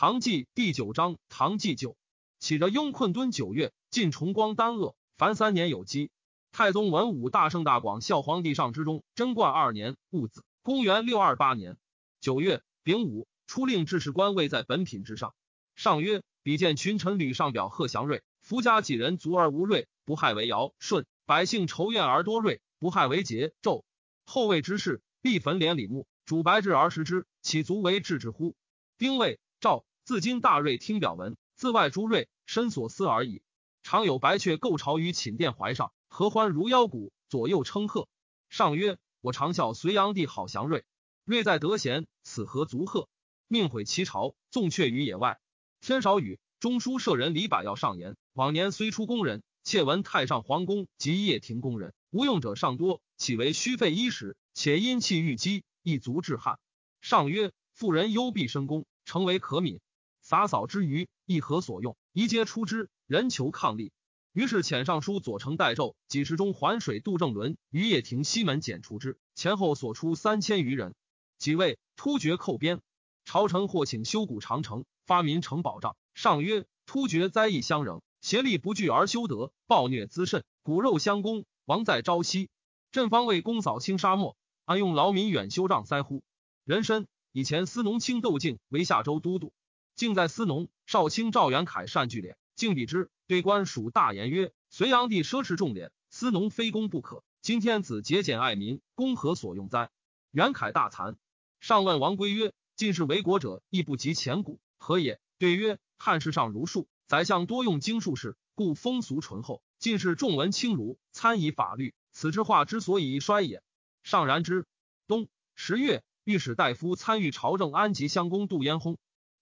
唐纪第九章，唐纪九，起着雍困敦九月，晋崇光丹鄂，凡三年有基。太宗文武大圣大广孝皇帝上之中，贞观二年戊子，公元六二八年九月丙午，出令制士官位在本品之上。上曰：比见群臣吕上表贺祥瑞，夫家几人足而无瑞，不害为尧舜；百姓仇怨而多瑞，不害为桀纣。后位之事，必焚连李牧，主白质而食之，岂足为治之乎？丁未。赵自今大瑞听表文，自外诸瑞，身所思而已。常有白雀构巢于寝殿怀上，合欢如腰鼓，左右称贺。上曰：我常笑隋炀帝好祥瑞，瑞在德贤，此何足贺？命毁其巢，纵却于野外。天少雨，中书舍人李百要上言：往年虽出宫人，窃闻太上皇宫及掖庭宫人无用者尚多，岂为虚费衣食？且阴气郁积，亦足致汗。上曰：妇人忧必深宫。成为可悯，洒扫之余，亦何所用？宜皆出之。人求抗力，于是遣尚书左丞代胄几时中环水杜正伦于掖庭西门剪除之，前后所出三千余人。几位突厥寇边，朝臣或请修古长城，发民城保障。上曰：突厥灾异相仍，协力不惧而修德，暴虐滋甚，骨肉相攻，亡在朝夕。朕方为公扫清沙漠，安用劳民远修障塞乎？人参。以前司农卿窦敬为夏州都督，敬在司农少卿赵元凯善聚敛，敬比之对官属大言曰：“隋炀帝奢侈重敛，司农非公不可。今天子节俭爱民，公何所用哉？”元凯大惭。上问王圭曰：“进士为国者，亦不及前古，何也？”对曰：“汉世上儒术，宰相多用经术士，故风俗淳厚；进士重文轻儒，参以法律，此之化之所以衰也。”上然之。冬十月。御史大夫参与朝政，安吉乡公杜淹薨。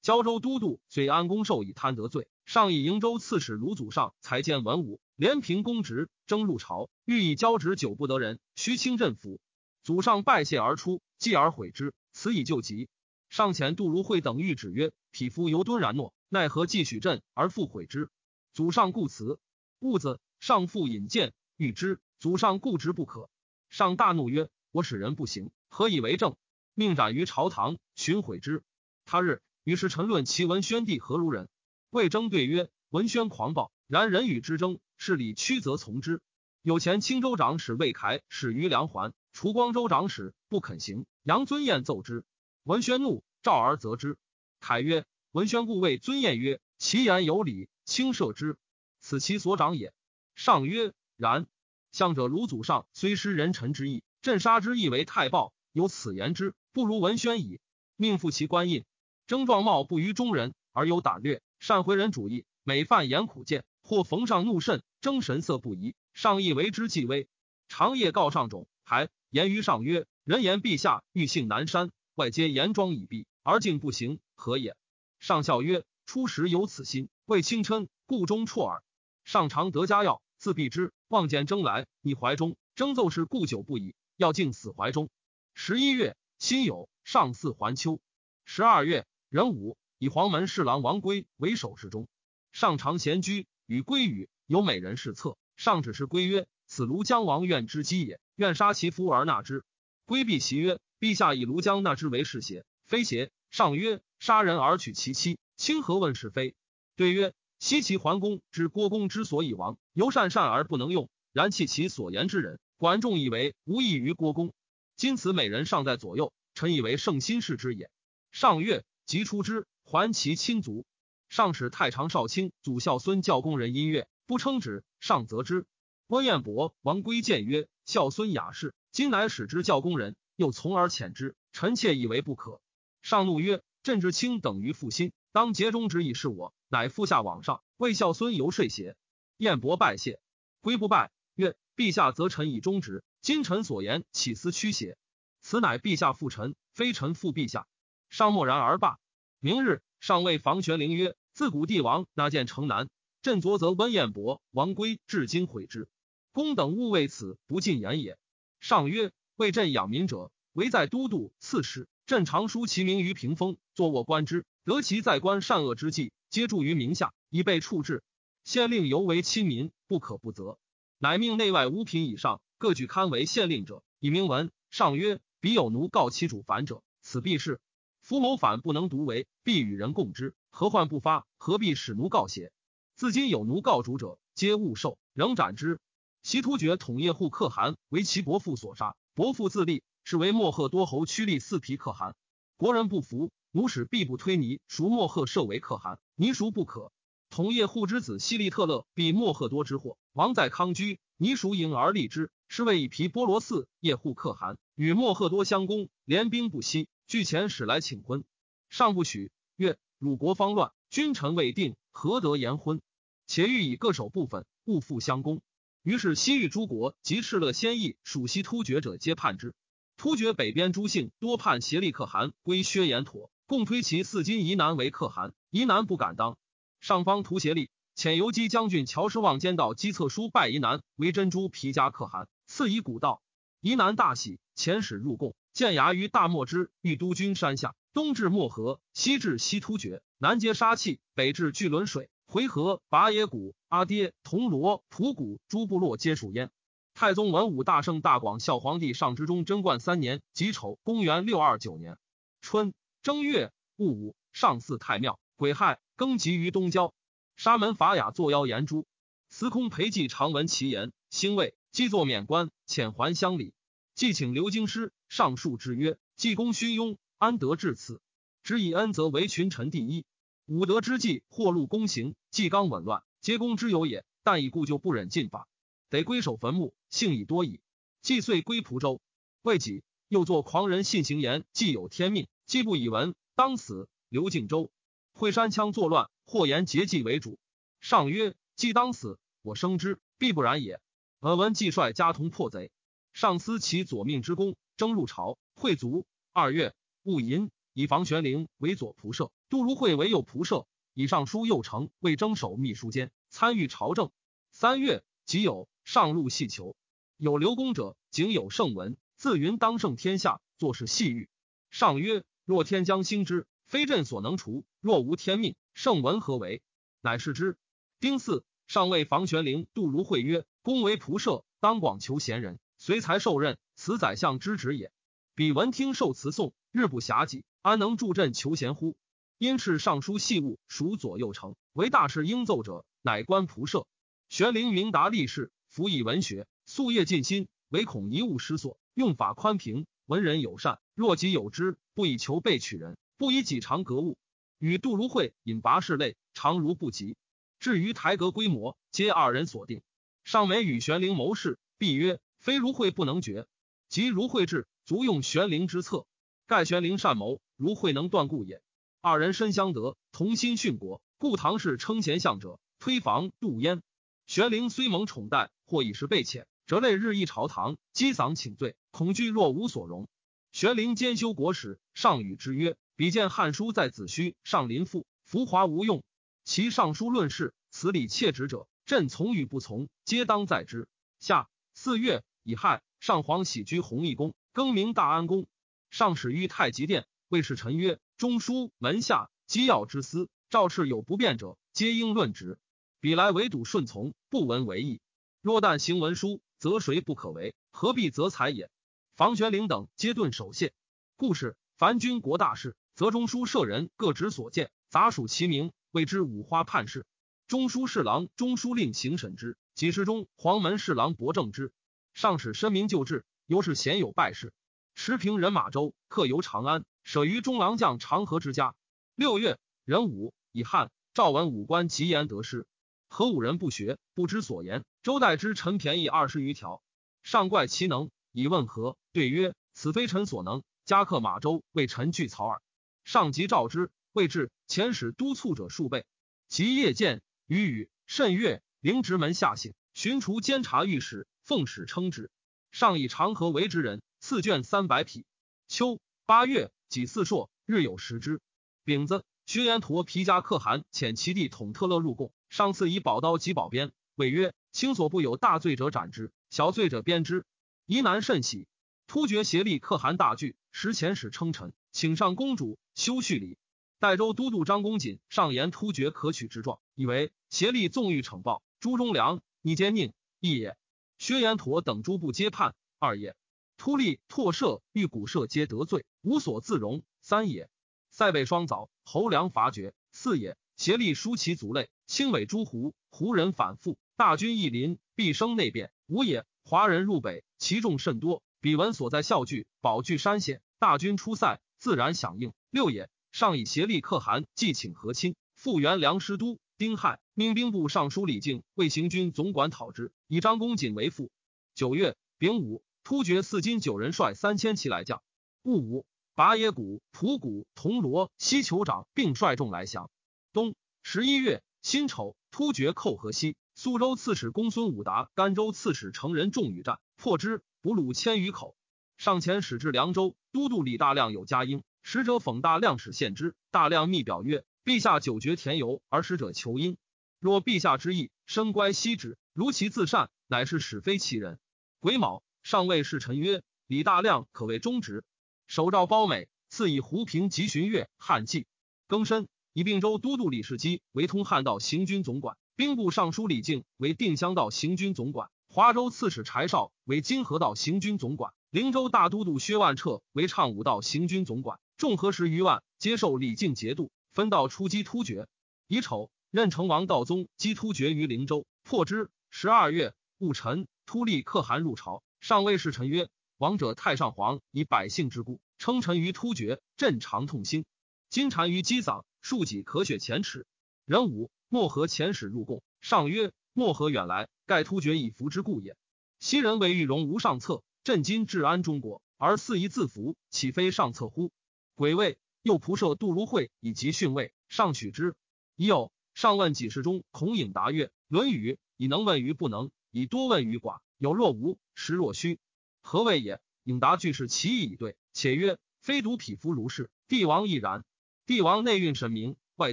胶州都督遂安公受以贪得罪，上以瀛州刺史卢祖上才见文武，连平公职，征入朝，欲以交职久不得人，须清镇府。祖上拜谢而出，继而悔之，此以救急。上遣杜如晦等谕旨曰：“匹夫犹敦然诺，奈何继许朕而复悔之？”祖上故辞。兀子上父引荐欲之，祖上固执不可。上大怒曰：“我使人不行，何以为政？”命斩于朝堂，寻悔之。他日，于是陈论其文宣帝何如人？魏征对曰：文宣狂暴，然人与之争，事理屈则从之。有前青州长史魏凯使于梁桓，除光州长史不肯行，杨尊彦奏之。文宣怒，召而责之。凯曰：文宣故谓尊彦曰：其言有理，轻赦之，此其所长也。上曰：然。相者卢祖上虽失人臣之意，朕杀之亦为太暴，有此言之。不如文宣矣。命复其官印，征状貌不于中人，而有胆略，善回人主义。每犯言苦谏，或逢上怒甚，征神色不移。上亦为之忌微。长夜告上种，还言于上曰：“人言陛下欲幸南山，外皆严庄以避，而竟不行，何也？”上笑曰：“初时有此心，为轻嗔，故中辍耳。”上常得佳药，自避之。望见征来，以怀中。征奏事故久不已，要竟死怀中。十一月。辛酉，上巳还秋。十二月壬午，以黄门侍郎王圭为首侍中。上常闲居，与归语有美人侍侧。上指示归曰：“此庐江王愿之姬也，愿杀其夫而纳之。”归必其曰：“陛下以庐江纳之为是邪？非邪？”上曰：“杀人而取其妻，清何问是非？”对曰：“西齐桓公知郭公之所以亡，尤善善而不能用，然弃其所言之人，管仲以为无异于郭公。”今此美人尚在左右，臣以为圣心事之也。上曰即出之，还其亲族。上使太常少卿祖孝孙教工人音乐，不称旨。上责之。温彦博、王归谏曰：“孝孙雅士，今乃使之教工人，又从而遣之，臣妾以为不可。”上怒曰：“朕之卿等于负心，当竭忠之以是我，乃复下往上为孝孙游说邪？”彦博拜谢，归不拜曰：“陛下责臣以忠直。”今臣所言，岂思屈邪？此乃陛下负臣，非臣负陛下。上默然而罢。明日，上谓房玄龄曰：“自古帝王纳谏城南，朕昨则温彦博、王归至今悔之。公等勿为此不尽言也。”上曰：“为朕养民者，唯在都督、刺史。朕常书其名于屏风，坐卧观之，得其在官善恶之际，皆著于名下，以备处置。县令尤为亲民，不可不责。乃命内外五品以上。”各举堪为县令者，以明文。上曰：“彼有奴告其主反者，此必是。夫谋反不能独为，必与人共之，何患不发？何必使奴告邪？自今有奴告主者，皆勿受，仍斩之。袭突厥统叶护可汗为其伯父所杀，伯父自立，是为莫贺多侯屈力四皮可汗。国人不服，奴使必不推尼，孰莫贺设为可汗，尼孰不可？统叶护之子希利特勒避莫贺多之祸，王在康居，尼孰迎而立之？是为以皮波罗寺叶护可汗与莫贺多相攻，连兵不息，据前使来请婚，上不许。曰：汝国方乱，君臣未定，何得言婚？且欲以各守部分，勿复相攻。于是西域诸国及敕勒先裔属西突厥者，皆叛之。突厥北边诸姓多叛协力可汗归薛延陀，共推其四金夷南为可汗，夷南不敢当。上方图协力，遣游击将军乔师望监道姬策书拜夷南为珍珠皮加可汗。赐以古道，夷南大喜，遣使入贡，建衙于大漠之玉都军山下，东至漠河，西至西突厥，南接沙碛，北至巨轮水、回纥、拔野谷、阿爹、铜锣、蒲谷诸部落皆属焉。太宗文武大圣大广孝皇帝上之中贞观三年己丑，公元六二九年春正月戊午，上祀太庙，癸亥，更集于东郊。沙门法雅作妖言诛，司空裴寂常闻其言，兴畏。即作免官，遣还乡里。既请刘京师上述之曰：“济公虚庸，安得至此？只以恩泽为群臣第一。武德之际，或禄公行，纪刚紊乱，皆公之有也。但以故就不忍进法，得归守坟墓，幸已多矣。既遂归蒲州，未几，又作狂人信行言，既有天命，既不以闻，当死。刘敬州会山羌作乱，或言节计为主。上曰：既当死，我生之，必不然也。”尔闻季帅家同破贼，上思其左命之功，征入朝，会卒。二月，戊寅，以房玄龄为左仆射，杜如晦为右仆射，以尚书右丞为征守秘书监，参与朝政。三月，己酉，上路细求，有刘公者，仅有圣文，自云当胜天下，做事细欲。上曰：若天将兴之，非朕所能除；若无天命，圣文何为？乃是之。丁巳，上谓房玄龄、杜如晦曰。公为仆射，当广求贤人，随才受任，此宰相之职也。彼闻听受辞颂，日不暇己，安能助朕求贤乎？因是尚书细务，属左右丞，为大事应奏者，乃官仆射。玄灵明达立事，辅以文学，夙夜尽心，唯恐一物失所。用法宽平，文人友善。若己有之，不以求备取人，不以己长格物。与杜如晦引拔士类，常如不及。至于台阁规模，皆二人所定。上梅与玄灵谋事，必曰：“非如晦不能决。”即如晦至，足用玄灵之策。盖玄灵善谋，如晦能断故也。二人深相得，同心殉国。故唐氏称贤相者，推防杜焉。玄灵虽蒙宠待，或已是被遣，折类日益朝堂，积丧请罪，恐惧若无所容。玄灵兼修国史，上与之曰：“比见汉书在子虚，上林赋，浮华无用。其尚书论事，此理切直者。”朕从与不从，皆当在之。下四月乙亥，上皇喜居弘义宫，更名大安宫。上使于太极殿，谓侍臣曰：“中书门下机要之司，赵氏有不便者，皆应论职。彼来唯笃顺从，不闻为义。若但行文书，则谁不可为？何必择才也？”房玄龄等皆顿守谢。故事凡军国大事，则中书舍人各执所见，杂属其名，谓之五花判事。中书侍郎、中书令行审之，几时中黄门侍郎博正之。上使申明救治，尤是鲜有败事。持平人马州，客游长安，舍于中郎将长河之家。六月壬午，以汉赵文武官极言得失，何武人不学，不知所言。周代之臣便宜二十余条，上怪其能，以问何？对曰：此非臣所能。加克马州为臣具曹耳。上即召之，谓至，遣使督促者数倍。及夜见。雨雨甚悦，灵直门下省寻除监察御史，奉使称职。上以长河为之人，赐卷三百匹。秋八月己巳朔，日有食之。丙子，薛延陀皮加可汗遣其弟统特勒入贡，上赐以宝刀及宝鞭，谓曰：“卿所不有大罪者斩之，小罪者鞭之。”宜难甚喜。突厥协力可汗大惧，时遣使称臣，请上公主修序礼。代州都督张公瑾上言突厥可取之状，以为协力纵欲惩暴。朱忠良你奸佞一也。薛延陀等诸部皆叛二也。突利拓射欲古射皆得罪，无所自容三也。塞北双枣，侯良伐绝。四也，协力疏其族类，轻尾诸胡，胡人反复，大军一临，必生内变。五也，华人入北，其众甚多，彼闻所在校聚，保据山险，大军出塞，自然响应。六也，上以协力可汗祭请和亲，复原梁师都。丁亥，命兵部尚书李靖为行军总管讨之，以张公瑾为副。九月丙午，突厥四金九人率三千骑来将。戊午，拔野谷、蒲谷、铜锣、西酋长并率众来降。冬十一月辛丑，突厥寇河西，苏州刺史公孙武达、甘州刺史成人众与战，破之，俘虏千余口。上前使至凉州，都督李大亮有家应，使者讽大亮使献之，大亮密表曰。陛下久绝田游，而使者求因。若陛下之意，深乖息之。如其自善，乃是使非其人。癸卯，上谓侍臣曰：“李大亮可谓忠直。”手诏褒美，赐以胡平及巡阅汉记。庚申，以并州都督李世基为通汉道行军总管，兵部尚书李靖为定襄道行军总管，华州刺史柴绍为金河道行军总管，灵州大都督薛万彻为畅武道行军总管，众合十余万，接受李靖节度。分道出击突厥，乙丑，任成王道宗击突厥于灵州，破之。十二月戊辰，突利可汗入朝，上谓侍臣曰：“王者太上皇以百姓之故，称臣于突厥，朕常痛心。今单于击丧，庶几可血前耻。人武漠河遣使入贡，上曰：漠河远来，盖突厥以服之故也。昔人为玉容无上策，朕今治安中国，而肆意自服，岂非上策乎？鬼位。又仆射杜如晦以及训位，上取之。已有上问几事中，孔颖答曰：《论语》以能问于不能，以多问于寡。有若无，实若虚。何谓也？颖答句是其意以对，且曰：非独匹夫如是，帝王亦然。帝王内蕴神明，外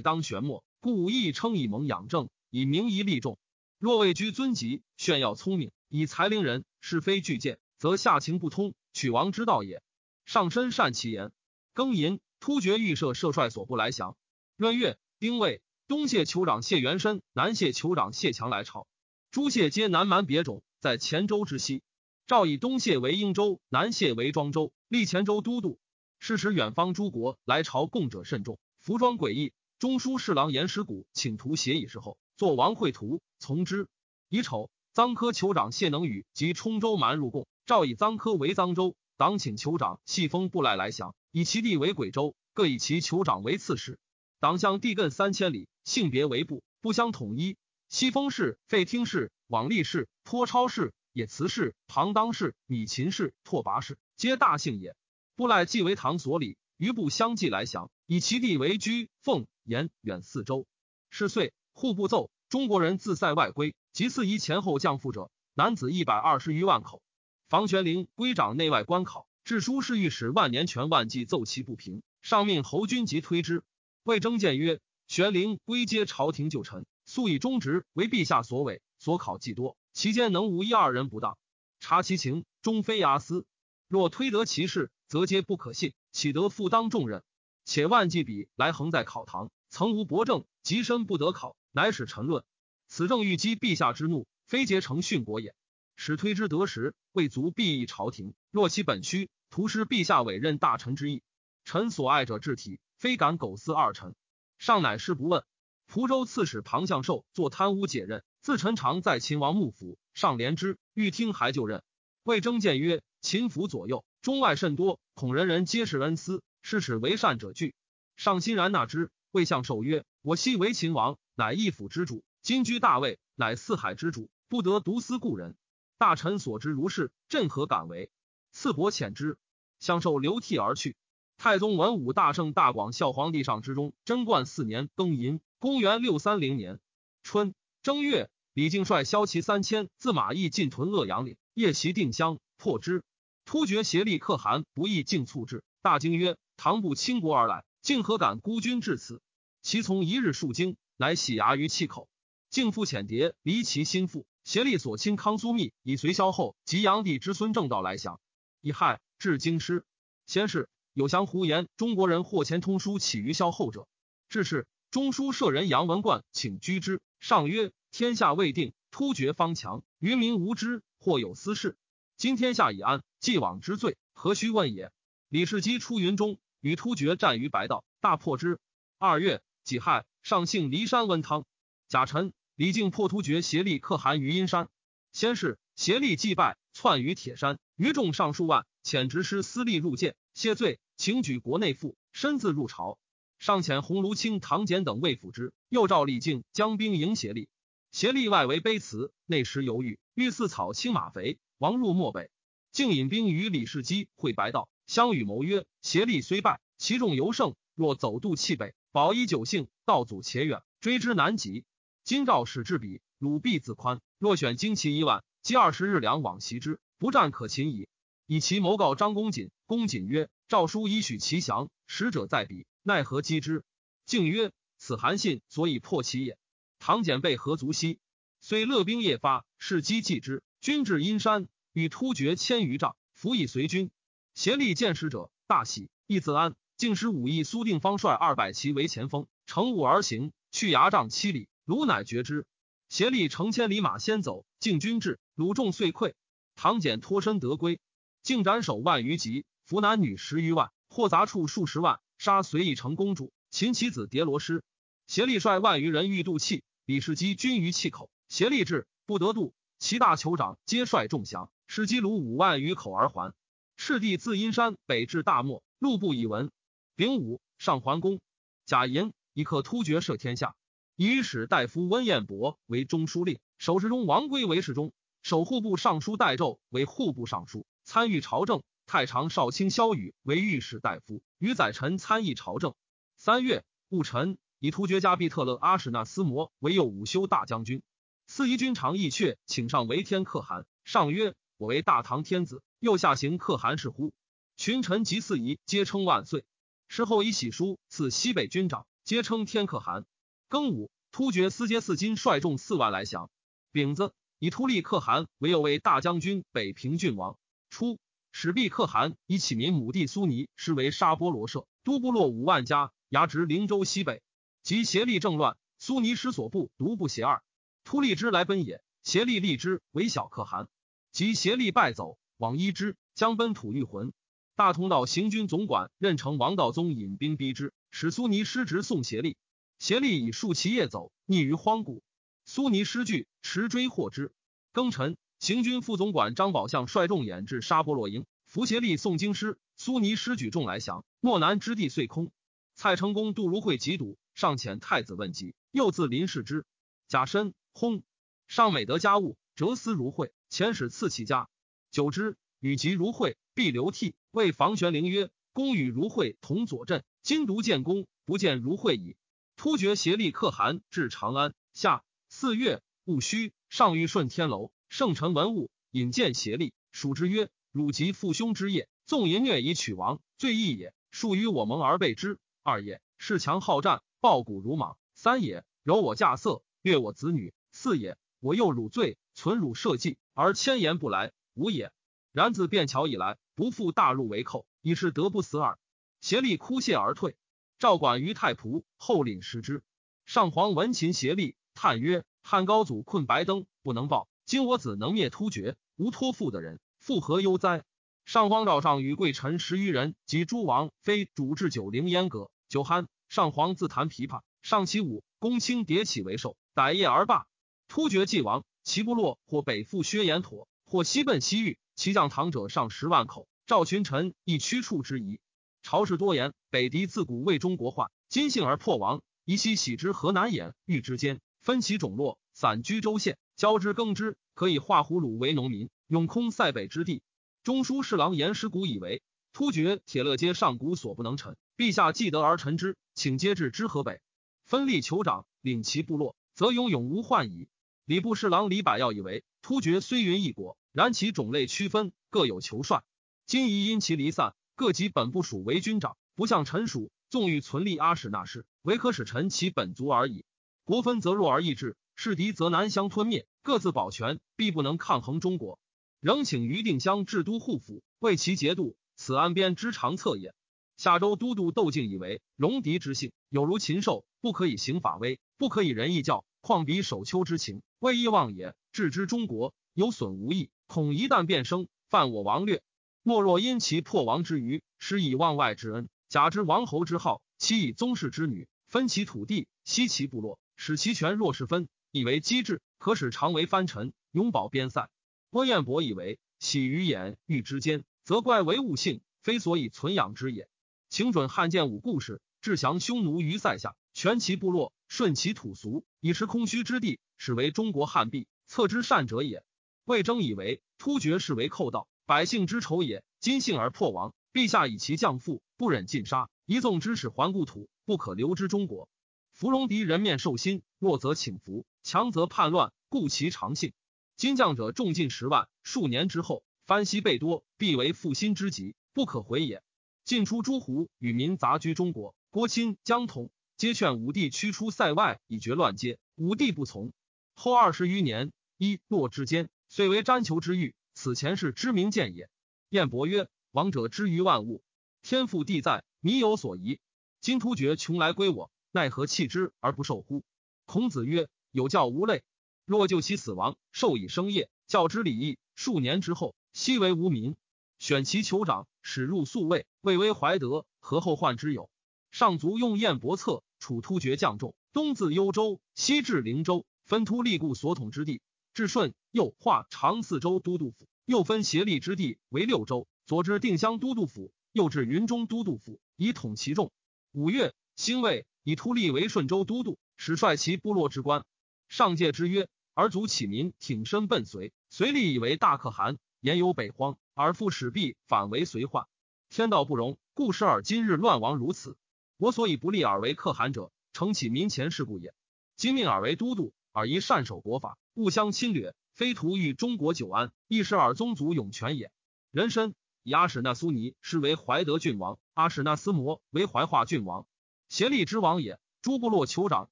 当玄默，故亦称以蒙养正，以明仪利众。若位居尊极，炫耀聪明，以才凌人，是非俱见，则下情不通，取王之道也。上身善其言，庚寅。突厥预设设帅所部来降。闰月丁未，东谢酋长谢元深、南谢酋长谢强来朝。诸谢皆南蛮别种，在黔州之西。诏以东谢为英州，南谢为庄州，立黔州都督。是时远方诸国来朝贡者甚众，服装诡异。中书侍郎严师古请图写以示后，作王绘图，从之。乙丑，臧科酋长谢能宇及冲州蛮入贡，诏以臧科为臧州，党请酋长细封布赖来降。以其地为鬼州，各以其酋长为刺史。党相地亘三千里，性别为部，不相统一。西丰氏、费听氏、往利氏、颇超氏、也慈氏、庞当氏、米秦氏、拓跋氏，皆大姓也。布赖既为唐所礼，余部相继来降，以其地为居、凤、延、远四州。是岁，户部奏：中国人自塞外归，及次夷前后降附者，男子一百二十余万口。房玄龄归长内外官考。至书侍御史万年全万计奏其不平，上命侯君集推之。魏征谏曰：“玄灵归接朝廷旧臣，素以忠直为陛下所委，所考既多，其间能无一二人不当？察其情，终非牙私。若推得其事，则皆不可信，岂得负当重任？且万计彼来横在考堂，曾无博正，极深不得考，乃使臣论。此正欲激陛下之怒，非结成殉国也。使推之得时，未足必益朝廷。若其本虚。”图失陛下委任大臣之意，臣所爱者治体，非敢苟私二臣。上乃事不问。蒲州刺史庞相寿作贪污解任，自陈常在秦王幕府，上怜之，欲听还就任。魏征谏曰：“秦府左右中外甚多，恐人人皆是恩私，是使为善者惧。”上欣然纳之。魏相寿曰：“我昔为秦王，乃一府之主；今居大位，乃四海之主，不得独私故人。大臣所知如是，朕何敢为？”赐帛遣之，相受流涕而去。太宗文武大圣大广孝皇帝上之中，贞观四年庚寅，公元六三零年春正月，李靖率骁骑三千，自马邑进屯鄂阳岭，夜袭定襄，破之。突厥协力可汗不义竟促至，大惊曰：“唐不倾国而来，竟何敢孤军至此？”其从一日数惊，乃洗牙于气口。靖复遣谍离其心腹，协力所亲康苏密以随萧后及炀帝之孙正道来降。以亥，至京师。先是，有降胡言中国人获钱通书起于萧后者。至是，中书舍人杨文贯请居之。上曰：天下未定，突厥方强，愚民无知，或有私事。今天下已安，既往之罪，何须问也？李世基出云中，与突厥战于白道，大破之。二月，己亥，上幸骊山温汤。甲辰，李靖破突厥协力可汗于阴山。先是，协力祭拜，窜于铁山，余众上数万，遣执师私立入见，谢罪，请举国内附，身自入朝。上遣鸿胪卿、唐简等为辅之，又召李靖将兵迎协力。协力外围卑辞，内食犹豫，欲饲草轻马肥，王入漠北。竟引兵与李世基会白道，相与谋曰：协力虽败，其众尤胜。若走渡弃北，保一久幸，道阻且远，追之难及。今赵使至彼，鲁必自宽。若选精骑一万，积二十日粮往袭之，不战可擒矣。以其谋告张公瑾，公瑾曰：诏书已许其降，使者在彼，奈何击之？敬曰：此韩信所以破其也。唐简被何足惜？虽勒兵夜发，是机继之。军至阴山。与突厥千余丈，辅以随军。协力见使者，大喜，亦自安。竟使武艺苏定方率二百骑为前锋，乘雾而行，去牙帐七里，鲁乃绝之。协力乘千里马先走，进军至，鲁众遂溃。唐简脱身得归，竟斩首万余级，俘男女十余万，获杂处数十万，杀随义成公主、秦其子叠罗师。协力率万余人欲渡气，李世基军于气口，协力至，不得渡，其大酋长皆率众降。使击虏五万余口而还。赤帝自阴山北至大漠，路不以闻。丙午，上桓公。贾寅，以克突厥摄天下。以使大夫温彦博为中书令，守侍中王圭为侍中，守护部尚书戴胄为户部尚书，参与朝政。太常少卿萧宇为御史大夫，与宰臣参议朝政。三月，戊辰，以突厥加毕特勒阿史那思摩为右武修大将军。四夷军长义阙请上为天可汗，上曰。我为大唐天子，右下行可汗是乎？群臣及四夷皆称万岁。事后以喜书赐西北军长，皆称天可汗。庚午，突厥司阶四金率众四万来降。丙子，以突利可汗为右卫大将军、北平郡王。初，始毕可汗以启民母弟苏尼实为沙波罗社，都部落五万家，牙直灵州西北。及协力政乱，苏尼失所部独不协二，突利之来奔也，协力立之为小可汗。即协力败走，往依之，将奔吐欲魂。大同道行军总管任城王道宗引兵逼之，使苏尼失职送协力。协力以数骑夜走，匿于荒谷。苏尼失据，驰追获之。庚辰，行军副总管张宝相率众掩至沙波洛营，伏协力送京师。苏尼失举众来降，漠南之地遂空。蔡成功杜如晦疾笃，上遣太子问疾，又自临视之。甲申，薨。上美德家务，折丝如晦。遣使赐其家，久之，与及如晦，必流涕。谓房玄龄曰：“公与如晦同左镇，今独见公，不见如晦矣。”突厥协力可汗至长安。夏四月戊戌，上谕顺天楼，圣臣文武引见协力，属之曰：“汝及父兄之业，纵淫虐以取王，罪亦也。数于我盟而备之。二也，恃强好战，暴骨如莽。三也，柔我驾色，虐我子女。四也，我又汝罪，存汝社稷。”而千言不来，无也。然自便桥以来，不复大入为寇，已是得不死耳。协力哭谢而退。赵管于太仆后领食之。上皇闻秦协力，叹曰：“汉高祖困白登，不能报。今我子能灭突厥，无托付的人，复何忧哉？”上皇诏上与贵臣十余人及诸王妃主置酒凌烟阁，酒酣，上皇自弹琵琶，上起舞，公卿迭起为寿，逮夜而罢。突厥既亡。其部落或北赴薛延妥，或西奔西域。其将唐者上十万口。赵群臣亦驱处之疑。朝事多言，北狄自古为中国患，今幸而破亡。宜悉喜之河南兖豫之间，分其种落，散居州县，交之耕之，可以化胡虏为农民，永空塞北之地。中书侍郎严师古以为突厥铁勒皆上古所不能臣，陛下既得而臣之，请皆至之河北，分立酋长，领其部落，则永永无患矣。礼部侍郎李百耀以为，突厥虽云一国，然其种类区分，各有酋帅。今宜因其离散，各级本部属为军长，不向臣属。纵欲存立阿史那氏，唯可使臣其本族而已。国分则弱而易制，势敌则难相吞灭。各自保全，必不能抗衡中国。仍请于定襄置都护府，为其节度，此安边之长策也。夏州都督窦敬以为，戎狄之性有如禽兽，不可以行法威，不可以仁义教。况彼守丘之情，未易忘也。置之中国，有损无益，恐一旦变生，犯我王略。莫若因其破亡之余，施以望外之恩，假之王侯之号，其以宗室之女分其土地，息其部落，使其权弱势分，以为机智，可使常为藩臣，永保边塞。郭彦博以为喜于眼欲之间，则怪为物性，非所以存养之也。请准汉建武故事，至降匈奴于塞下，全其部落，顺其土俗，以持空虚之地，使为中国汉币，策之善者也。魏征以为突厥是为寇盗，百姓之仇也。今幸而破亡，陛下以其将父，不忍尽杀，一纵之使还故土，不可留之中国。芙蓉敌人面兽心，弱则请服，强则叛乱，故其常幸。今将者众近十万，数年之后，番西倍多，必为复心之极，不可回也。进出诸胡，与民杂居中国，郭钦、江统皆劝武帝驱出塞外，以绝乱阶。武帝不从。后二十余年，一洛之间，遂为瞻求之欲。此前是知名见也。晏伯曰：“王者之于万物，天赋地在，民有所宜。今突厥穷来归我，奈何弃之而不受乎？”孔子曰：“有教无类。若就其死亡，授以生业，教之礼义，数年之后，悉为无名。选其酋长，使入宿卫，未为怀德，何后患之有？上卒用燕伯策，处突厥将众，东自幽州，西至灵州，分突利故所统之地。至顺，又化长四州都督府，又分协力之地为六州，左至定襄都督府，右至云中都督府，以统其众。五月，兴卫以突利为顺州都督，使率其部落之官。上界之曰。而族启民挺身奔随，随立以为大可汗，言有北荒，而复使必反为随患。天道不容，故使尔今日乱亡如此。我所以不立尔为可汗者，承启民前事故也。今命尔为都督，尔宜善守国法，勿相侵略，非图欲中国久安，亦使尔宗族永全也。人参以阿史那苏尼是为怀德郡王，阿史那斯摩为怀化郡王，协力之王也。诸部落酋长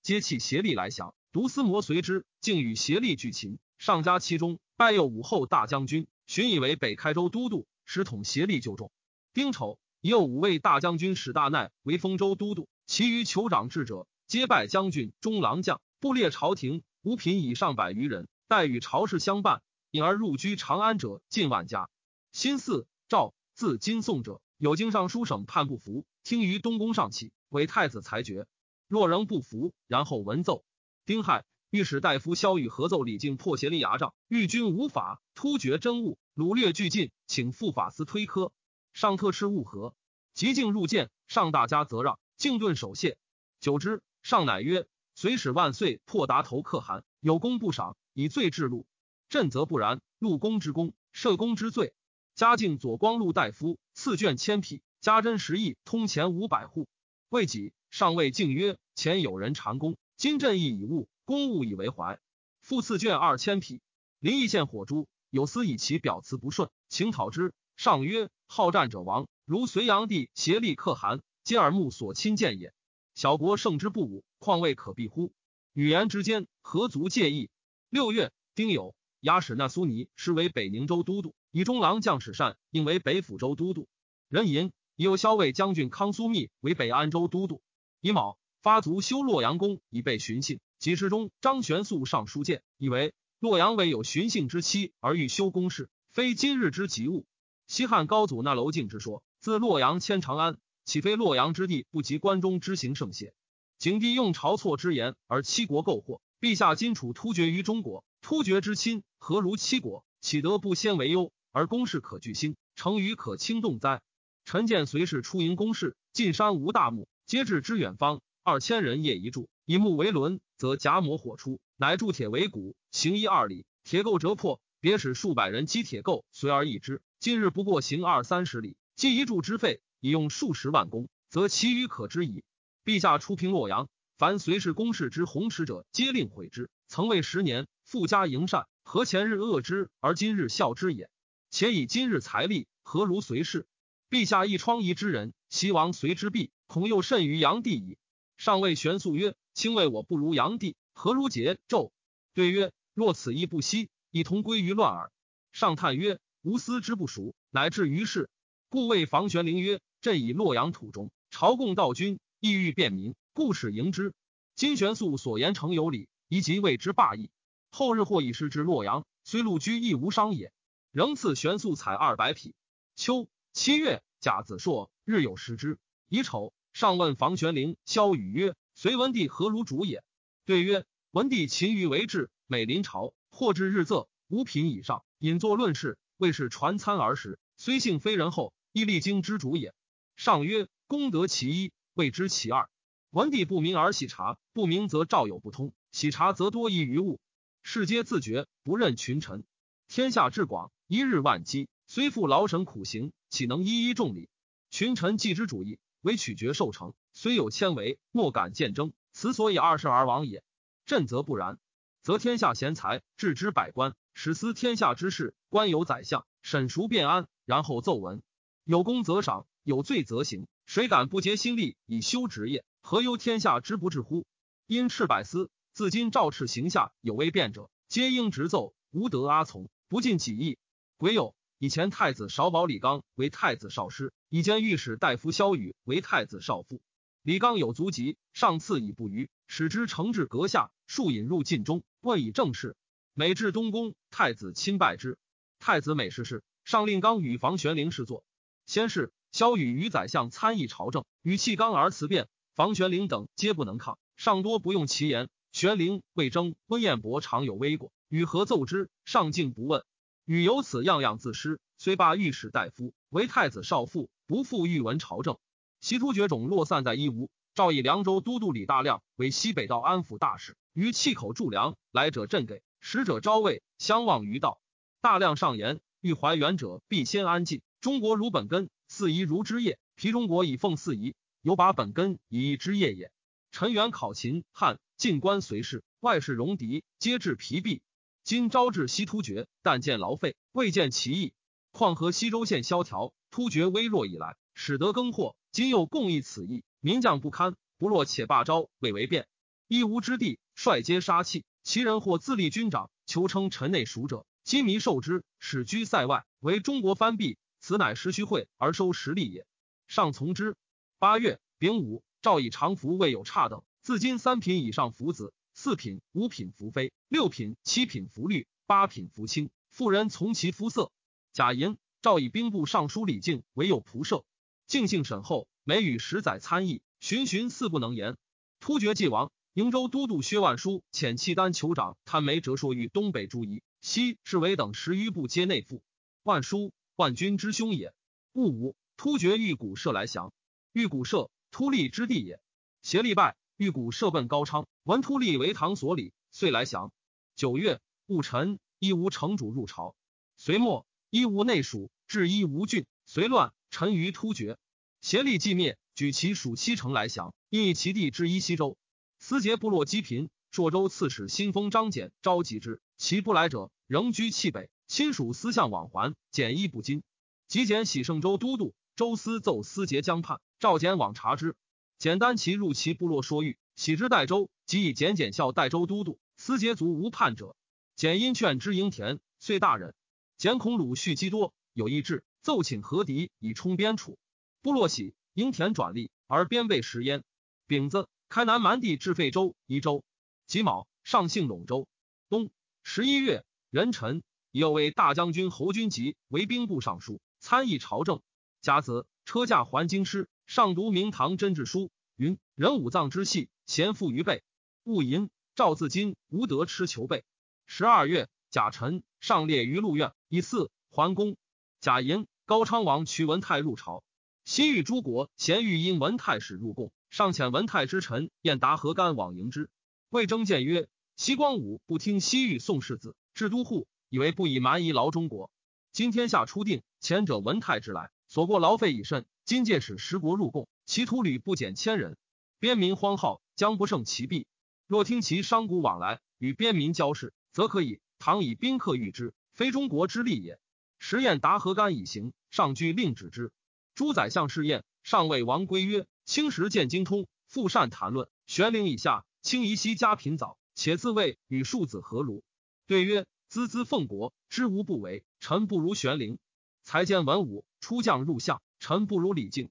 皆弃协力来降。独司摩随之，竟与协力俱擒，上加其中，拜右武后大将军，寻以为北开州都督，使统协力就众。丁丑，以右五位大将军史大奈为丰州都督，其余酋长智者，皆拜将军、中郎将，布列朝廷，五品以上百余人，待与朝事相伴，因而入居长安者近万家。新四赵，字金宋者，有经尚书省判不服，听于东宫上起，为太子裁决。若仍不服，然后文奏。丁亥，御史大夫萧玉合奏李靖破协力牙帐，御军无法，突厥真物，掳掠俱尽，请副法司推科。上特斥物和，即靖入见，上大家则让，靖顿守谢。久之，上乃曰：“随使万岁破达头可汗，有功不赏，以罪治禄。朕则不然，禄公之功，赦公之罪。嘉靖左光禄大夫，赐卷千匹，加珍十亿，通钱五百户。未几，上谓靖曰：‘前有人禅功。’今朕亦以物，公物以为怀。复赐卷二千匹。临邑县火诛，有司以其表辞不顺，请讨之。上曰：好战者亡，如隋炀帝协力可汗，皆耳目所亲见也。小国胜之不武，况未可避乎？语言之间，何足介意？六月，丁酉，牙史那苏尼是为北宁州都督，以中郎将史善应为北府州都督。壬寅，有骁卫将军康苏密为北安州都督。乙卯。发卒修洛阳宫，以备巡幸。几时中，张玄素上书谏，以为洛阳为有巡幸之期，而欲修宫室，非今日之急务。西汉高祖那楼敬之说，自洛阳迁长安，岂非洛阳之地不及关中之行盛谢？景帝用晁错之言而七国购货，陛下今处突厥于中国，突厥之亲何如七国？岂得不先为忧，而宫室可具兴，成于可轻动哉？臣见随侍出营宫室，进山无大木，皆至之远方。二千人夜一柱，以木为轮，则夹磨火出，乃铸铁为骨，行一二里，铁构折破，别使数百人击铁构，随而易之。今日不过行二三十里，计一柱之费，已用数十万工，则其余可知矣。陛下出平洛阳，凡随侍公事之宏耻者，皆令毁之。曾为十年，富家营善，何前日恶之，而今日孝之也？且以今日财力，何如随侍？陛下一疮痍之人，其亡随之弊，恐又甚于炀帝矣。上谓玄素曰：“卿谓我不如炀帝，何如桀纣？”对曰：“若此亦不息，以同归于乱耳。”上叹曰：“吾思之不熟，乃至于是。故谓房玄龄曰：‘朕以洛阳土中，朝贡道君，意欲便民，故使迎之。’今玄素所言诚有理，宜即谓之霸义。后日或以师至洛阳，虽陆居亦无伤也。仍赐玄素彩二百匹。秋七月，甲子朔，日有食之。”乙丑，上问房玄龄、萧雨曰：“隋文帝何如主也？”对曰：“文帝勤于为治，美临朝，或至日仄，五品以上，引作论事，未是传参而食。虽性非人后，亦历经之主也。”上曰：“功德其一，谓之其二。文帝不明而喜察，不明则赵有不通，喜察则多疑于物。世皆自觉，不任群臣。天下至广，一日万机，虽负劳神苦行，岂能一一重礼？群臣既之主义，唯取决受成，虽有千为，莫敢见争。”此所以二世而亡也。朕则不然，则天下贤才置之百官，始思天下之事，官有宰相，审熟便安，然后奏闻。有功则赏，有罪则刑。谁敢不竭心力以修职业？何忧天下之不治乎？因赤百司，自今诏敕行下有未变者，皆应直奏，无得阿从，不尽己意。癸有以前太子少保李纲为太子少师，以兼御史大夫萧雨为太子少傅。李纲有足疾，上赐以不虞，使之承至阁下，数引入禁中，问以正事。每至东宫，太子亲拜之。太子每事事，上令纲与房玄龄侍坐。先是，萧雨与宰相参议朝政，与弃纲而辞辩，房玄龄等皆不能抗，上多不用其言。玄龄、魏征、温彦博常有微过，与何奏之，上竟不问。与由此样样自失，虽罢御史大夫，为太子少傅，不复御闻朝政。西突厥种落散在伊吾，诏以凉州都督李大亮为西北道安抚大使，于气口驻粮，来者朕给，使者招慰，相望于道。大亮上言：欲怀远者，必先安晋。中国如本根，四夷如枝叶。皮中国以奉四夷，有把本根以一枝叶也。陈元考秦汉晋官随事，外事戎狄，皆至疲弊。今招致西突厥，但见劳费，未见其意。况和西州县萧条，突厥微弱以来，使得更祸。今又共议此意，名将不堪，不若且罢招，未为变。一无之地，率皆杀气。其人或自立军长，求称臣内属者，今迷受之，使居塞外，为中国藩蔽。此乃时虚会而收实力也。上从之。八月丙午，诏以常服未有差等，自今三品以上服子，四品、五品服妃，六品、七品服律，八品服卿。妇人从其肤色。贾银，诏以兵部尚书李靖为有仆射。敬性审后，每与十载参议，循循四不能言。突厥既亡，瀛州都督薛万书遣契丹酋长贪梅折说于东北诸夷，西是为等十余部皆内附。万书，万军之兄也。戊午，突厥玉谷社来降。玉谷社，突利之地也。协力败，玉谷设奔高昌，闻突利为唐所礼，遂来降。九月戊辰，伊吾城主入朝。隋末，伊吾内属至伊吾郡。隋乱。臣于突厥，协力既灭，举其属七城来降，因以其地至伊西州。思节部落积贫，朔州刺史新丰张俭召集之，其不来者，仍居弃北。亲属私相往还，简衣不金。即简喜圣州都督，周思奏思节江叛，召简往察之。简单其入其部落说谕，喜之代州，即以简简校代州都督。思节族无叛者，简因劝之营田，遂大忍。简恐鲁蓄积多，有意志。奏请和敌以充边处，部落喜，营田转利，而边备食焉。丙子，开南蛮地至费州、宜州。己卯，上幸陇州。冬十一月，壬辰，又为大将军侯君集为兵部尚书，参议朝政。甲子，车驾还京师，上读明堂真志书，云：人五脏之气，贤富于备。戊寅，赵自今无德吃求备。十二月，甲辰，上列于陆苑，以祀桓公。甲寅。高昌王娶文泰入朝，西域诸国咸欲因文泰使入贡，上遣文泰之臣燕达何干往迎之。魏征谏曰：“西光武不听西域宋世子，至都护，以为不以蛮夷劳中国。今天下初定，前者文泰之来，所过劳费已甚。今借使十国入贡，其徒旅不减千人，边民荒号，将不胜其弊。若听其商贾往来，与边民交事，则可以。唐以宾客御之，非中国之利也。”时宴达何干以行，上具令止之。诸宰相试宴，上谓王归曰：“青时见精通，复善谈论。玄龄以下，清宜息家贫早，且自谓与庶子何如？”对曰：“孜孜奉国，知无不为。臣不如玄龄。才见文武，出将入相，臣不如李靖。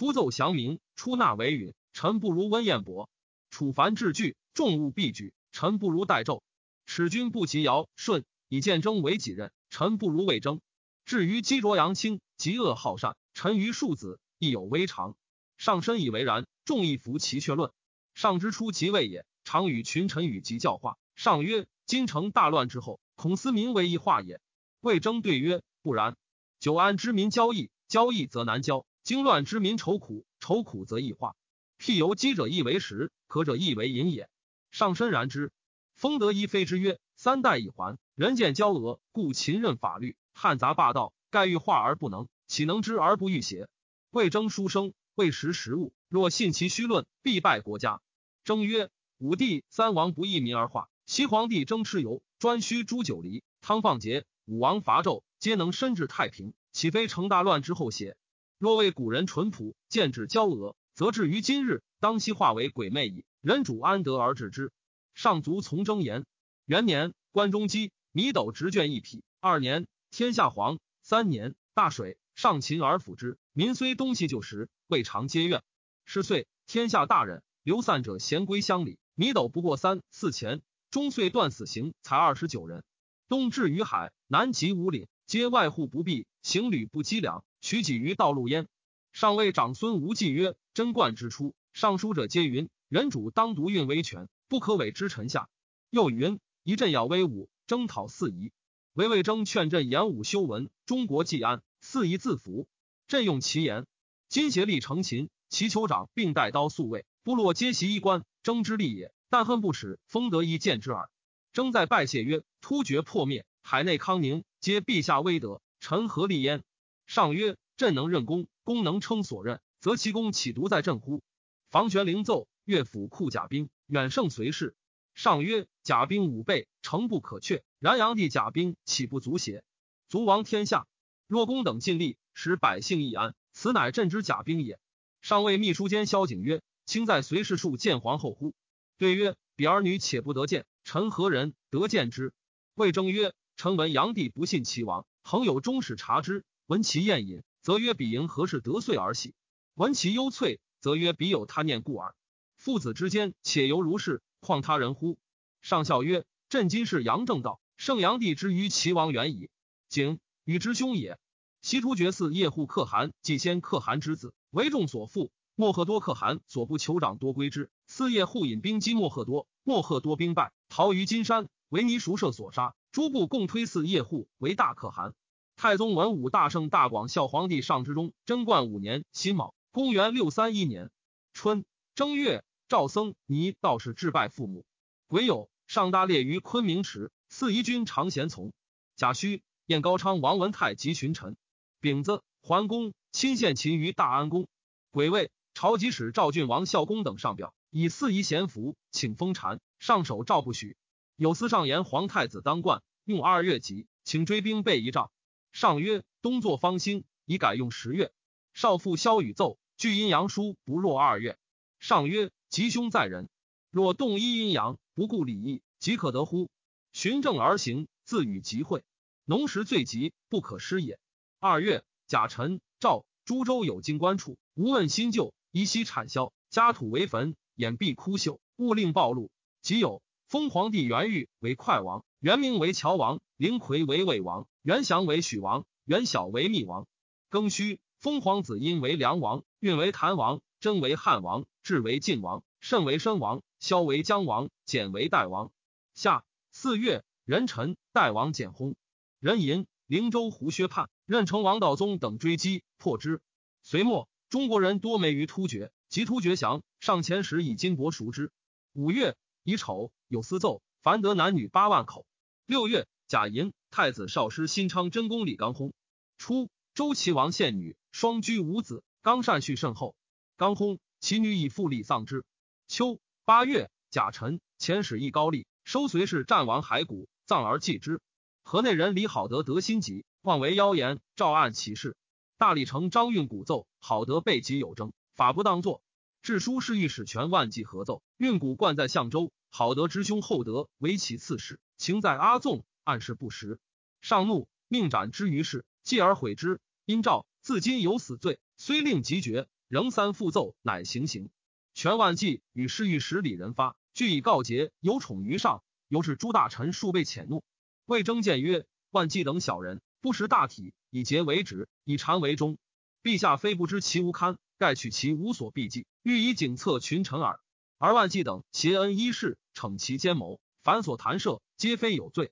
夫奏降明，出纳为允，臣不如温彦博。楚凡治具，重物必举，臣不如代胄。使君不及尧舜，以见争为己任，臣不如魏征。”至于积浊扬清，极恶好善，臣于庶子亦有微常。上深以为然，众亦服其却论。上之初即位也，常与群臣语及教化。上曰：京城大乱之后，孔思民为一化也。魏征对曰：不然。久安之民交易，交易则难交；经乱之民愁苦，愁苦则易化。譬由饥者亦为食，渴者亦为饮也。上深然之。封德一非之曰：三代一还，人见骄俄，故秦任法律，汉杂霸道，盖欲化而不能，岂能知而不欲邪？魏征书生，未识时务，若信其虚论，必败国家。征曰：武帝三王不义民而化，西皇帝争蚩尤，专需诛九黎，汤放桀，武王伐纣。皆能深治太平，岂非成大乱之后邪？若为古人淳朴，见之骄俄，则至于今日，当悉化为鬼魅矣。人主安得而治之？上卒从征言。元年，关中饥，米斗直卷一匹。二年，天下黄。三年，大水，上秦而抚之。民虽东西旧时，未尝皆怨。是岁，天下大忍，流散者咸归乡里。米斗不过三四钱。终岁断死刑，才二十九人。东至于海，南及五岭。皆外户不闭，行旅不积粮，取己于道路焉。上谓长孙无忌曰：“贞观之初，尚书者皆云，人主当独运威权，不可委之臣下。又云，一阵要威武，征讨四夷。唯魏征劝朕言武修文，中国既安，四夷自服。朕用其言。今协力成秦，其酋长并带刀宿卫，部落皆袭衣冠，征之利也。但恨不使封得一见之耳。征在拜谢曰：突厥破灭。”海内康宁，皆陛下威德，臣何立焉？上曰：朕能任公，公能称所任，则其功岂独在朕乎？房玄龄奏，乐府库甲兵，远胜随侍。上曰：甲兵五倍，诚不可却。然炀帝甲兵岂不足邪？足亡天下。若公等尽力，使百姓易安，此乃朕之甲兵也。上谓秘书监萧景曰：卿在随侍处见皇后乎？对曰：彼儿女且不得见，臣何人得见之？魏征曰。臣闻炀帝不信其王，恒有中使察之。闻其宴饮，则曰彼迎何事得遂而喜；闻其忧悴，则曰彼有他念故耳。父子之间，且犹如是，况他人乎？上校曰：朕今是杨正道，圣炀帝之于齐王远矣。景与之兄也。西突厥寺叶护可汗，既先可汗之子，为众所附。莫赫多可汗所部酋长多归之。四叶护引兵击莫赫多，莫赫多兵败，逃于金山，为尼熟舍所杀。诸部共推四叶护为大可汗。太宗文武大圣大广孝皇帝上之中贞观五年辛卯，公元六三一年春正月，赵僧尼道士致拜父母。癸酉，上大列于昆明池。四夷君常贤从。甲戌，燕高昌王文泰及群臣。丙子，桓公亲献秦于大安宫。癸未，朝集使赵郡王孝公等上表，以四夷贤服，请封禅。上首诏不许。有司上言皇太子当冠，用二月吉，请追兵备一仗。上曰：冬作方兴，以改用十月。少父萧宇奏，据阴阳书不若二月。上曰：吉凶在人，若动一阴阳，不顾礼义，即可得乎？循正而行，自与吉会。农时最吉，不可失也。二月，甲辰，赵诸州有金官处，无问新旧，依稀产销，家土为坟，掩蔽枯朽，勿令暴露。即有。封皇帝元裕为快王，元明为乔王，灵魁为魏王，元祥为许王，元晓为密王。庚戌，封皇子婴为梁王，运为谭王，真为汉王，至为晋王，慎为申王，萧为姜王，简为代王。夏四月，壬辰，代王简薨。壬寅，灵州胡薛叛，任城王道宗等追击，破之。隋末，中国人多没于突厥，及突厥降，上前时以金帛赎之。五月。乙丑，有司奏，凡得男女八万口。六月，甲寅，太子少师新昌真公李刚薨。初，周齐王献女，双居五子，刚善续甚厚。刚薨，其女以父礼丧之。秋八月，甲辰，遣使诣高丽，收随氏战王骸骨，葬而祭之。河内人李好德得心急，妄为妖言，照案起事。大理丞张运鼓奏，好德被疾有征，法不当作。致书是御史权万计合奏，运古冠在相州，好德之兄厚德为其刺史，情在阿纵，暗示不实。上怒，命斩之于市，继而悔之。因诏自今有死罪，虽令即决，仍三复奏，乃行刑。权万计与侍御史李仁发俱以告捷，有宠于上，尤是诸大臣数倍遣怒。魏征谏曰：万计等小人，不识大体，以节为止，以禅为中。陛下非不知其无堪。盖取其无所避忌，欲以警策群臣耳。而万计等挟恩依事，逞其奸谋，反所弹射，皆非有罪。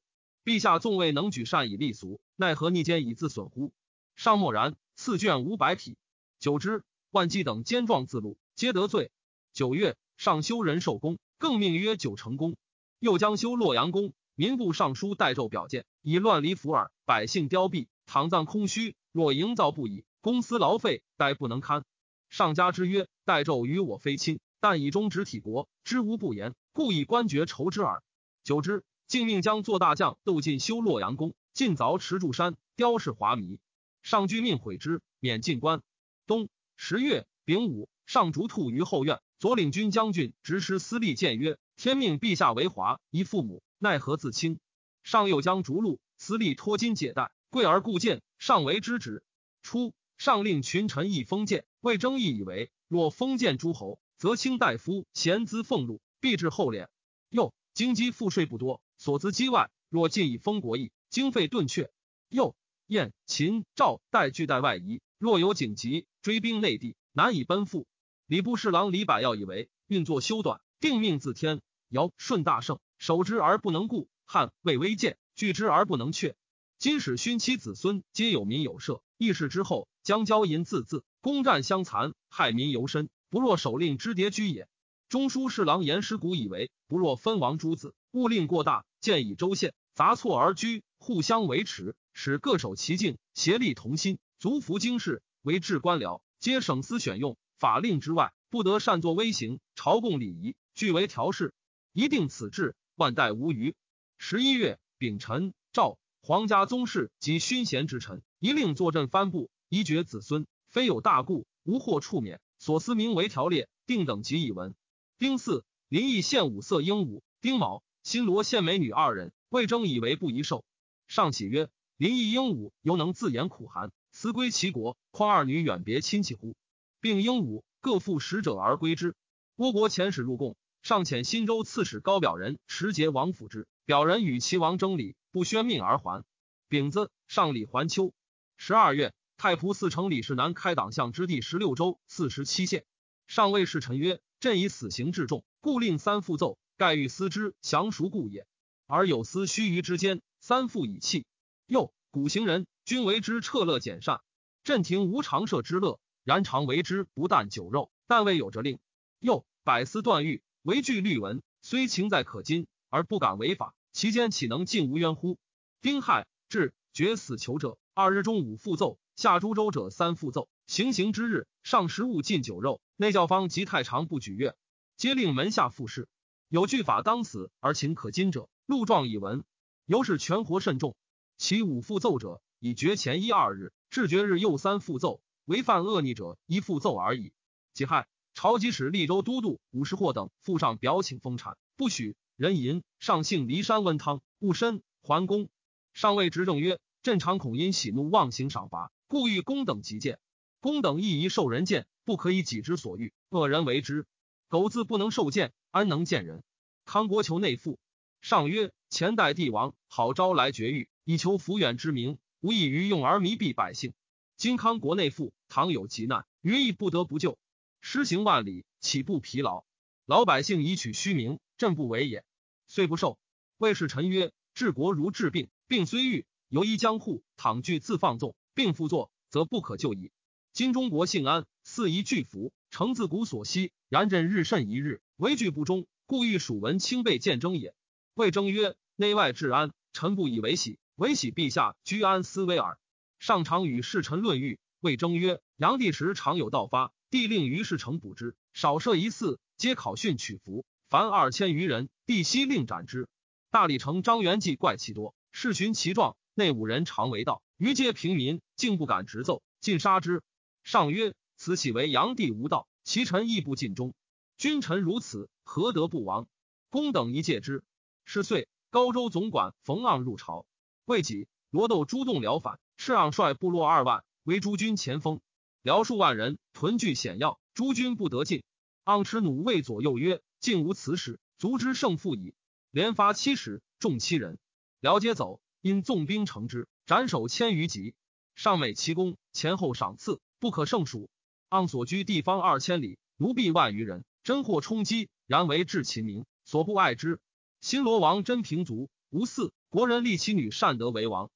陛下纵未能举善以立俗，奈何逆奸以自损乎？尚默然。赐卷五百匹。久之，万计等奸状自露，皆得罪。九月，上修仁寿宫，更命曰九成宫。又将修洛阳宫。民部尚书代胄表见，以乱离服耳。百姓凋敝，躺葬空虚。若营造不已，公私劳费，殆不能堪。上家之曰：代胄与我非亲，但以忠直体国，知无不言，故以官爵酬之耳。久之，竟命将做大将窦进修洛阳宫，尽凿池柱山，雕饰华靡。上居命毁之，免进官。冬十月丙午，上逐兔于后院。左领军将军执师司隶谏曰：“天命陛下为华，依父母。”奈何自轻？上又将逐鹿，司隶托金解带，贵而固谏，上为之止。初，上令群臣议封建，魏征议以为：若封建诸侯，则卿大夫贤资俸禄，必至厚敛。又京畿赋税不多，所资畿外，若尽以封国邑，经费顿却。又燕、秦、赵代俱代外夷，若有紧急，追兵内地，难以奔赴。礼部侍郎李百药以为运作修短，定命自天。尧舜大圣。守之而不能固，汉魏微贱，拒之而不能却。今使勋妻子孙皆有民有社，议事之后，将交淫自恣，攻战相残，害民尤深，不若守令之迭居也。中书侍郎严师古以为，不若分王诸子，勿令过大，建以州县杂错而居，互相维持，使各守其境，协力同心，足服经世，为治官僚，皆省司选用，法令之外，不得擅作威行，朝贡礼仪，俱为调事，一定此制。万代无虞。十一月丙辰，赵皇家宗室及勋贤之臣一令坐镇藩部，宜爵子孙，非有大故，无或处免。所思名为条列，定等级以闻。丁巳，临邑献五色鹦鹉。丁卯，新罗献美女二人。魏征以为不宜受。上喜曰：临邑鹦鹉犹能自言苦寒，辞归齐国，况二女远别亲戚乎？并鹦鹉各负使者而归之。倭国遣使入贡。上遣新州刺史高表人持节王府之，表人与齐王争礼，不宣命而还。丙子，上礼还丘。十二月，太仆寺丞李世南开党项之地十六州四十七县。上谓侍臣曰：“朕以死刑至重，故令三复奏，盖欲思之降孰故也。而有司须臾之间，三复以弃。又古行人均为之彻乐简善，朕庭无常设之乐，然常为之不但酒肉，但未有着令。又百思断狱。”唯惧律文，虽情在可矜，而不敢违法，其间岂能尽无冤乎？丁亥，至决死囚者，二日中午复奏；下诸州者三复奏。行刑之日，上食物尽酒肉，内教方及太常不举乐，皆令门下复事。有据法当死而情可矜者，录状以闻。由是全活甚重。其五复奏者，以决前一二日，至决日又三复奏。违犯恶逆者，一复奏而已。己亥。朝即使利州都督武士霍等附上表请封禅，不许人淫。上幸骊山温汤，勿申还宫。上谓执政曰：“朕常恐因喜怒妄行赏罚，故欲公等急见。公等亦宜受人见，不可以己之所欲，恶人为之。苟自不能受见，安能见人？”康国求内附。上曰：“前代帝王好招来绝狱，以求抚远之名，无异于用而迷蔽百姓。今康国内附，倘有急难，余亦不得不救。”施行万里，岂不疲劳？老百姓以取虚名，朕不为也。遂不受。魏氏臣曰：治国如治病，病虽愈，犹医江户。倘惧自放纵，病复作，则不可救矣。今中国幸安，四夷俱服，诚自古所希。然朕日甚一日，为惧不忠，故欲蜀文清备见争也。魏征曰：内外治安，臣不以为喜，唯喜陛下居安思危耳。上常与侍臣论狱。魏征曰：炀帝时常有盗发。帝令于是城补之，少设一寺，皆考训取服。凡二千余人，帝悉令斩之。大理城张元济怪气多，视寻其状，内五人常为道，余皆平民，竟不敢直奏，尽杀之。上曰：此岂为炀帝无道？其臣亦不尽忠。君臣如此，何得不亡？公等一戒之。是岁，高州总管冯盎入朝，未几，罗窦诸动辽反，赤盎率部落二万为诸军前锋。辽数万人屯聚险要，诸军不得进。盎持弩谓左右曰：“竟无此使，足知胜负矣。”连发七十，众七人，辽皆走。因纵兵乘之，斩首千余级。上美其功，前后赏赐不可胜数。盎所居地方二千里，奴婢万余人，真获冲击，然为至秦民，所不爱之。新罗王真平族，无嗣，国人立其女善德为王。